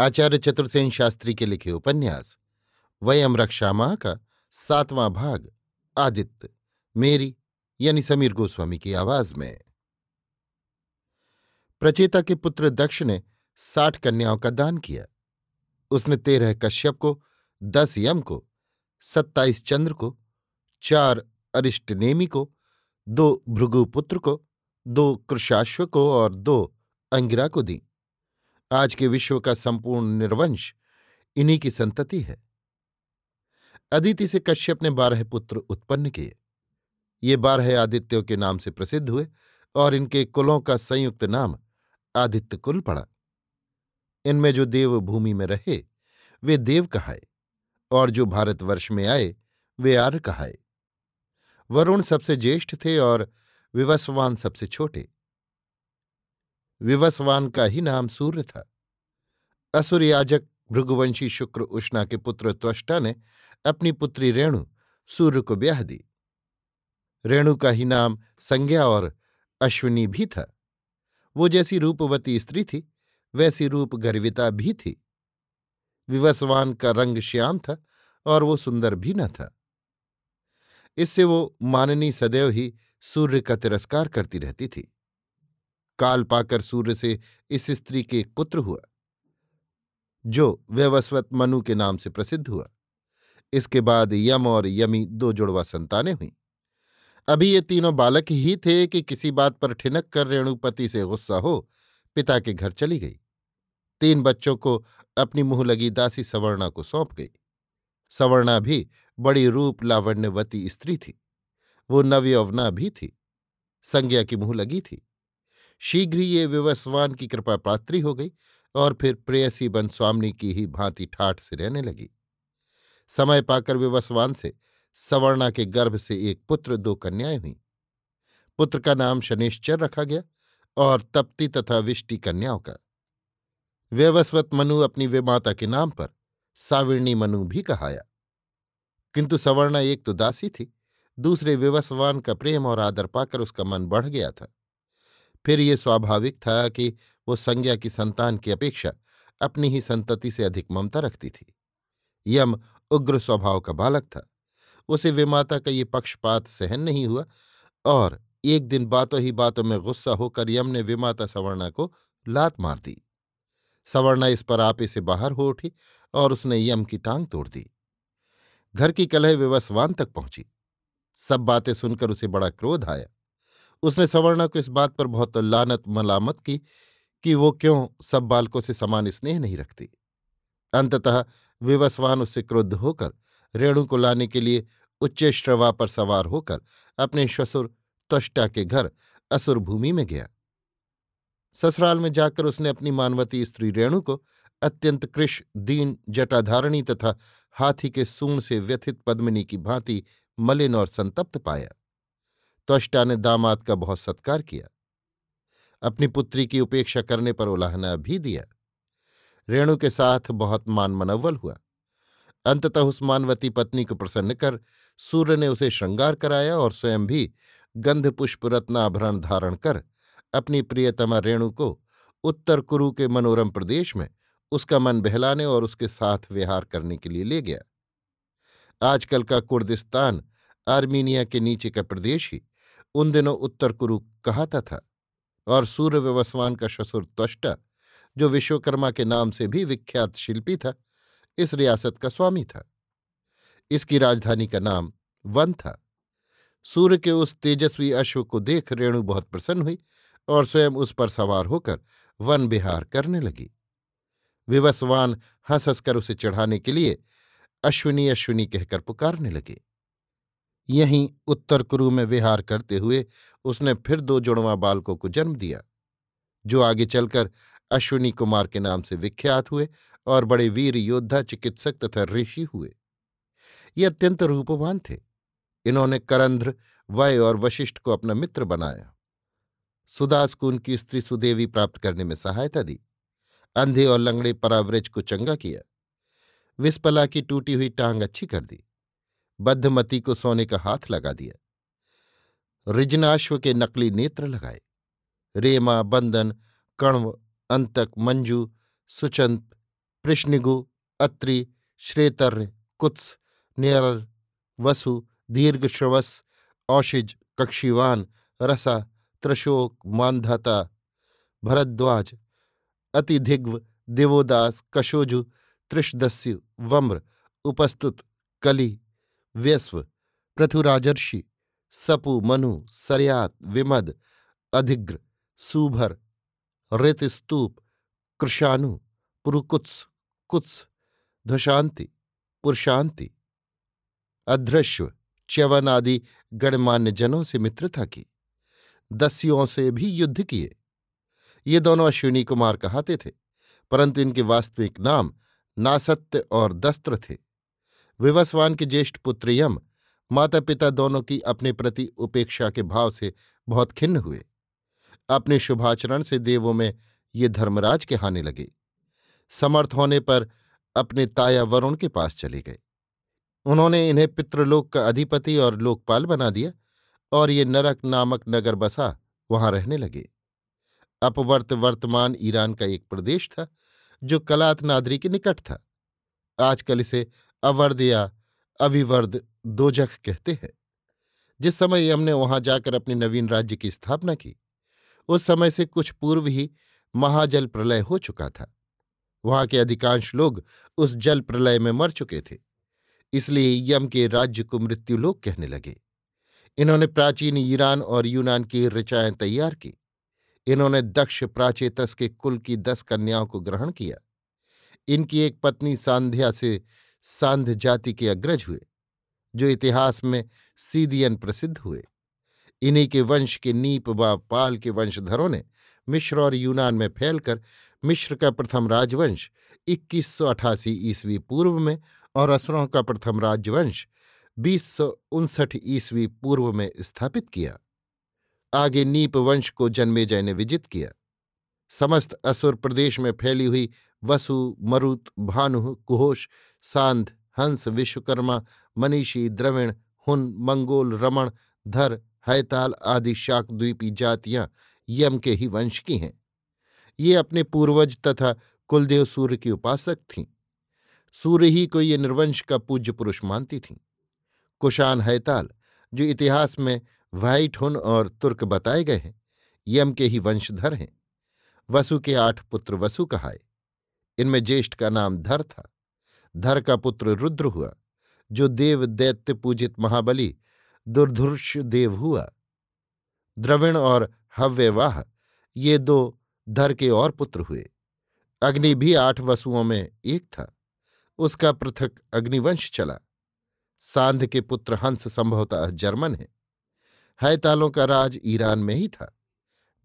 आचार्य चतुर्सेन शास्त्री के लिखे उपन्यास, वयम रक्षा माह का सातवां भाग, आदित्य, मेरी, यानी समीर गोस्वामी की आवाज़ में। प्रचेता के पुत्र दक्ष ने साठ कन्याओं का दान किया। उसने तेरह कश्यप को, दस यम को, सत्ताईस चंद्र को, चार अरिष्टनेमी को, दो भृगुपुत्र को, दो कृषाश्व को और दो अंगिरा को दी। आज के विश्व का संपूर्ण निर्वंश इन्हीं की संतति है। अदिति से कश्यप ने बारह पुत्र उत्पन्न किए। ये बारह आदित्यों के नाम से प्रसिद्ध हुए और इनके कुलों का संयुक्त नाम आदित्य कुल पड़ा। इनमें जो देव भूमि में रहे, वे देव कहाए और जो भारतवर्ष में आए, वे आर्य कहाए। वरुण सबसे ज्येष्ठ थे और विवस्वान सबसे छोटे। विवस्वान का ही नाम सूर्य था। असुर याजक भृगुवंशी शुक्र उष्णा के पुत्र त्वष्टा ने अपनी पुत्री रेणु सूर्य को ब्याह दी। रेणु का ही नाम संज्ञा और अश्विनी भी था। वो जैसी रूपवती स्त्री थी, वैसी रूप गर्विता भी थी। विवस्वान का रंग श्याम था और वो सुंदर भी न था। इससे वो माननी सदैव ही सूर्य का तिरस्कार करती रहती थी। काल पाकर सूर्य से इस स्त्री के एक पुत्र हुआ, जो व्यवस्वत मनु के नाम से प्रसिद्ध हुआ। इसके बाद यम और यमी दो जुड़वा संतानें हुईं। अभी ये तीनों बालक ही थे कि किसी बात पर ठिनक कर रेणुपति से गुस्सा हो पिता के घर चली गई। तीन बच्चों को अपनी मुँह लगी दासी सवर्णा को सौंप गई। सवर्णा भी बड़ी रूप लावण्यवती स्त्री थी। वो नवयौवना भी थी। संज्ञा की मुँह लगी थी। शीघ्र ही ये विवस्वान की कृपा पात्री हो गई और फिर प्रेयसी बन स्वामी की ही भांति ठाठ से रहने लगी। समय पाकर विवस्वान से सवर्णा के गर्भ से एक पुत्र, दो कन्याएँ हुई। पुत्र का नाम शनिश्चर रखा गया और तप्ति तथा विष्टि कन्याओं का। व्यवस्वत मनु अपनी विमाता के नाम पर साविणी मनु भी कहाया। किंतु सवर्णा एक तो दासी थी, दूसरे विवस्वान का प्रेम और आदर पाकर उसका मन बढ़ गया था। फिर ये स्वाभाविक था कि वो संज्ञा की संतान की अपेक्षा अपनी ही संतति से अधिक ममता रखती थी। यम उग्र स्वभाव का बालक था। उसे विमाता का ये पक्षपात सहन नहीं हुआ और एक दिन बातों ही बातों में गुस्सा होकर यम ने विमाता सवर्णा को लात मार दी। सवर्णा इस पर आपे से बाहर हो उठी और उसने यम की टांग तोड़ दी। घर की कलह विवस्वान तक पहुँची। सब बातें सुनकर उसे बड़ा क्रोध आया। उसने सवर्णा को इस बात पर बहुत लानत मलामत की कि वो क्यों सब बालकों से समान स्नेह नहीं रखती। अंततः विवस्वान उससे क्रुद्ध होकर, रेणु को लाने के लिए उच्चेश्रवा पर सवार होकर, अपने श्वसुर त्वष्टा के घर असुर भूमि में गया। ससुराल में जाकर उसने अपनी मानवती स्त्री रेणु को अत्यंत कृष दीन, जटाधारणी तथा हाथी के सूण से व्यथित पद्मिनी की भांति मलिन और संतप्त पाया। त्वष्टा ने दामाद का बहुत सत्कार किया। अपनी पुत्री की उपेक्षा करने पर उलाहना भी दिया। रेणु के साथ बहुत मान मनव्वल हुआ। अंततः उस मानवती पत्नी को प्रसन्न कर सूर्य ने उसे श्रृंगार कराया और स्वयं भी गंध पुष्प रत्न आभरण धारण कर अपनी प्रियतमा रेणु को उत्तर कुरु के मनोरम प्रदेश में उसका मन बहलाने और उसके साथ विहार करने के लिए ले गया। आजकल का कुर्दिस्तान आर्मीनिया के नीचे का प्रदेश ही उन दिनों उत्तर कुरु कहाता था और सूर्य व्यवस्वान का ससुर त्वष्टा, जो विश्वकर्मा के नाम से भी विख्यात शिल्पी था, इस रियासत का स्वामी था। इसकी राजधानी का नाम वन था। सूर्य के उस तेजस्वी अश्व को देख रेणु बहुत प्रसन्न हुई और स्वयं उस पर सवार होकर वन विहार करने लगी। विवस्वान हंस हंसकर उसे चढ़ाने के लिए अश्विनी अश्विनी कहकर पुकारने लगे। यहीं उत्तर कुरु में विहार करते हुए उसने फिर दो जुड़वा बालकों को जन्म दिया, जो आगे चलकर अश्विनी कुमार के नाम से विख्यात हुए और बड़े वीर योद्धा, चिकित्सक तथा ऋषि हुए। ये अत्यंत रूपवान थे। इन्होंने करंध्र, वय और वशिष्ठ को अपना मित्र बनाया। सुदास को उनकी स्त्री सुदेवी प्राप्त करने में सहायता दी। अंधे और लंगड़े पराव्रज को चंगा किया। विस्पला की टूटी हुई टांग अच्छी कर दी। बद्धमती को सोने का हाथ लगा दिया। रिजनाश्व के नकली नेत्र लगाए। रेमा, बंदन, कण्व, अंतक, मंजू, सुचंत, कृष्णिगु, अत्रि श्रेतर्य कुत्स नियर वसु दीर्घश्रवस औशिज कक्षिवान, रसा, त्रशोक, मानधाता, भरद्वाज, अतिधिग्व, देवोदास, कशोजु त्रिशदस्यु वम्र, उपस्तुत, कली। व्यस्व, पृथुराजर्षि, सपु, मनु, सरयात, विमद, अधिग्र, सुभर, ऋतस्तूप, कृषाणु, पुरुकुत्स, कुत्स ध्वशांति पुरुषांति अध्रश्व च्यवन आदि गणमान्य जनों से मित्रता की। दस्युओं से भी युद्ध किए। ये दोनों अश्विनी कुमार कहाते थे, परंतु इनके वास्तविक नाम नासत्य और दस्त्र थे। विवस्वान के ज्येष्ठ पुत्र यम माता पिता दोनों की अपने प्रति उपेक्षा के भाव से बहुत खिन्न हुए। अपने शुभाचरण से देवों में ये धर्मराज कहने लगे। समर्थ होने पर अपने ताया वरुण के पास चले गए। उन्होंने इन्हें पितृलोक का अधिपति और लोकपाल बना दिया और ये नरक नामक नगर बसा वहाँ रहने लगे। अपवर्त वर्तमान ईरान का एक प्रदेश था जो कलात नादरी के निकट था। आजकल इसे अवर्द या अविवर्द दोजख कहते हैं। जिस समय यम ने वहाँ जाकर अपने नवीन राज्य की स्थापना की, उस समय से कुछ पूर्व ही महाजल प्रलय हो चुका था। वहाँ के अधिकांश लोग उस जल प्रलय में मर चुके थे, इसलिए यम के राज्य को मृत्युलोक कहने लगे। इन्होंने प्राचीन ईरान और यूनान की ऋचाएँ तैयार की। इन्होंने दक्ष प्राचेतस के कुल की दस कन्याओं को ग्रहण किया। इनकी एक पत्नी सांध्या से सांध्य जाति के अग्रज हुए, जो इतिहास में सीदियन प्रसिद्ध हुए। इन्हीं के वंश के नीप व पाल के वंशधरों ने मिश्र और यूनान में फैलकर मिश्र का प्रथम राजवंश इक्कीस सौ अठासी ईस्वी पूर्व में और असरों का प्रथम राजवंश बीस ईस्वी पूर्व में स्थापित किया। आगे नीप वंश को जन्मेजय ने विजित किया। समस्त असुर प्रदेश में फैली हुई वसु, मरुत, भानु, कुहोश, सांध, हंस, विश्वकर्मा, मनीषी, द्रविण, हुन, मंगोल, रमण, धर, हैताल आदि शाकद्वीपी जातियाँ यम के ही वंश की हैं। ये अपने पूर्वज तथा कुलदेव सूर्य की उपासक थीं। सूर्य ही को ये निर्वंश का पूज्य पुरुष मानती थीं। कुशान हैताल, जो इतिहास में वाइट हुन और तुर्क बताए गए हैं, यम के ही वंशधर हैं। वसु के आठ पुत्र वसु कहाए इनमें ज्येष्ठ का नाम धर था। धर का पुत्र रुद्र हुआ, जो देव दैत्य पूजित महाबली दुर्धुर्ष देव हुआ। द्रविण और हव्यवाह, ये दो धर के और पुत्र हुए। अग्नि भी आठ वसुओं में एक था। उसका पृथक अग्निवंश चला। सांध के पुत्र हंस संभवतः जर्मन है। हैतालों का राज ईरान में ही था।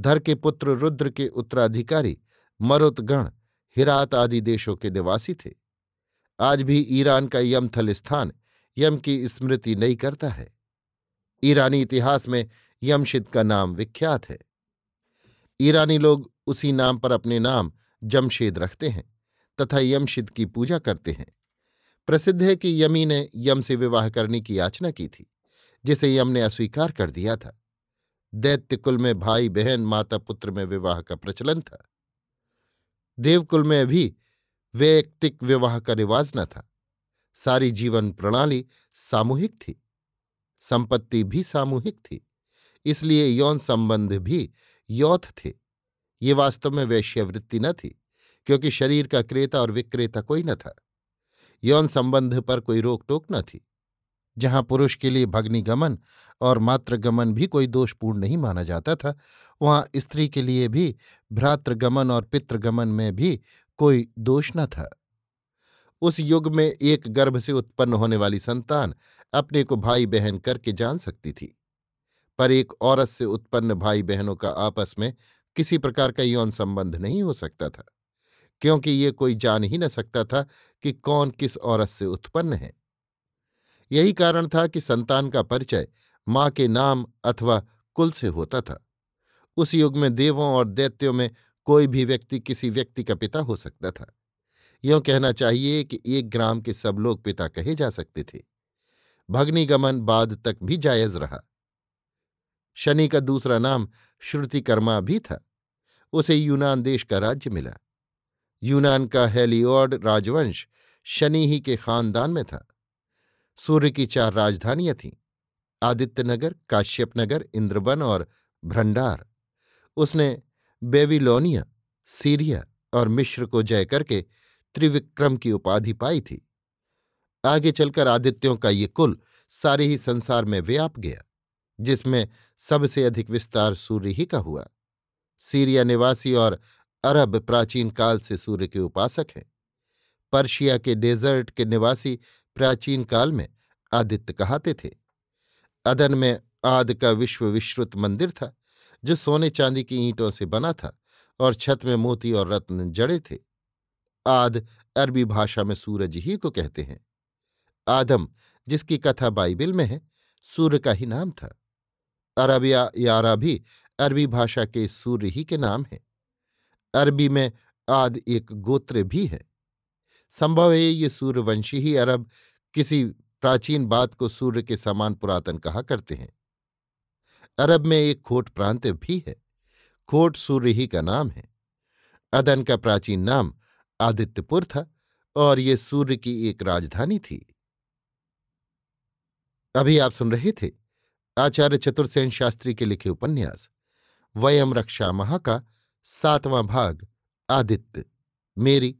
धर के पुत्र रुद्र के उत्तराधिकारी मरुतगण, हिरात आदि देशों के निवासी थे। आज भी ईरान का यमथल स्थान यम की स्मृति नहीं करता है। ईरानी इतिहास में यमशिद का नाम विख्यात है। ईरानी लोग उसी नाम पर अपने नाम जमशेद रखते हैं तथा यमशिद की पूजा करते हैं। प्रसिद्ध है कि यमी ने यम से विवाह करने की याचना की थी, जिसे यम ने अस्वीकार कर दिया था। दैत्य कुल में भाई बहन माता पुत्र में विवाह का प्रचलन था। देवकुल में भी वैयक्तिक विवाह का रिवाज न था। सारी जीवन प्रणाली सामूहिक थी। संपत्ति भी सामूहिक थी। इसलिए यौन संबंध भी यौथ थे। ये वास्तव में वैश्यवृत्ति न थी, क्योंकि शरीर का क्रेता और विक्रेता कोई न था। यौन संबंध पर कोई रोक टोक न थी। जहाँ पुरुष के लिए भग्निगमन और मातृगमन भी कोई दोषपूर्ण नहीं माना जाता था, वहाँ स्त्री के लिए भी भ्रातृगमन और पितृगमन में भी कोई दोष न था। उस युग में एक गर्भ से उत्पन्न होने वाली संतान अपने को भाई बहन करके जान सकती थी, पर एक औरत से उत्पन्न भाई बहनों का आपस में किसी प्रकार का यौन संबंध नहीं हो सकता था, क्योंकि ये कोई जान ही न सकता था कि कौन किस औरत से उत्पन्न है। यही कारण था कि संतान का परिचय माँ के नाम अथवा कुल से होता था। उस युग में देवों और दैत्यों में कोई भी व्यक्ति किसी व्यक्ति का पिता हो सकता था। यों कहना चाहिए कि एक ग्राम के सब लोग पिता कहे जा सकते थे। भग्निगमन बाद तक भी जायज़ रहा। शनि का दूसरा नाम श्रुतिकर्मा भी था। उसे यूनान देश का राज्य मिला। यूनान का हेलियोड राजवंश शनि ही के खानदान में था। सूर्य की चार राजधानियाँ थीं, आदित्यनगर, काश्यपनगर, इंद्रबन और भ्रंडार उसने बेबीलोनिया, सीरिया और मिश्र को जय करके त्रिविक्रम की उपाधि पाई थी। आगे चलकर आदित्यों का ये कुल सारे ही संसार में व्याप गया, जिसमें सबसे अधिक विस्तार सूर्य ही का हुआ। सीरिया निवासी और अरब प्राचीन काल से सूर्य के उपासक हैं। पर्शिया के डेजर्ट के निवासी प्राचीन काल में आदित्य कहाते थे। अदन में आद का विश्व विश्रुत मंदिर था, जो सोने चांदी की ईंटों से बना था और छत में मोती और रत्न जड़े थे। आद अरबी भाषा में सूरज ही को कहते हैं। आदम, जिसकी कथा बाइबिल में है, सूर्य का ही नाम था। अरबिया यारा भी अरबी भाषा के सूर्य ही के नाम है। अरबी में आद एक गोत्र भी है। संभव है ये सूर्यवंशी ही अरब किसी प्राचीन बात को सूर्य के समान पुरातन कहा करते हैं। अरब में एक खोट प्रांत भी है। खोट सूर्य ही का नाम है। अदन का प्राचीन नाम आदित्यपुर था और ये सूर्य की एक राजधानी थी। अभी आप सुन रहे थे आचार्य चतुर्सेन शास्त्री के लिखे उपन्यास, वयम रक्षा महा का सातवां भाग, आदित्य, मेरी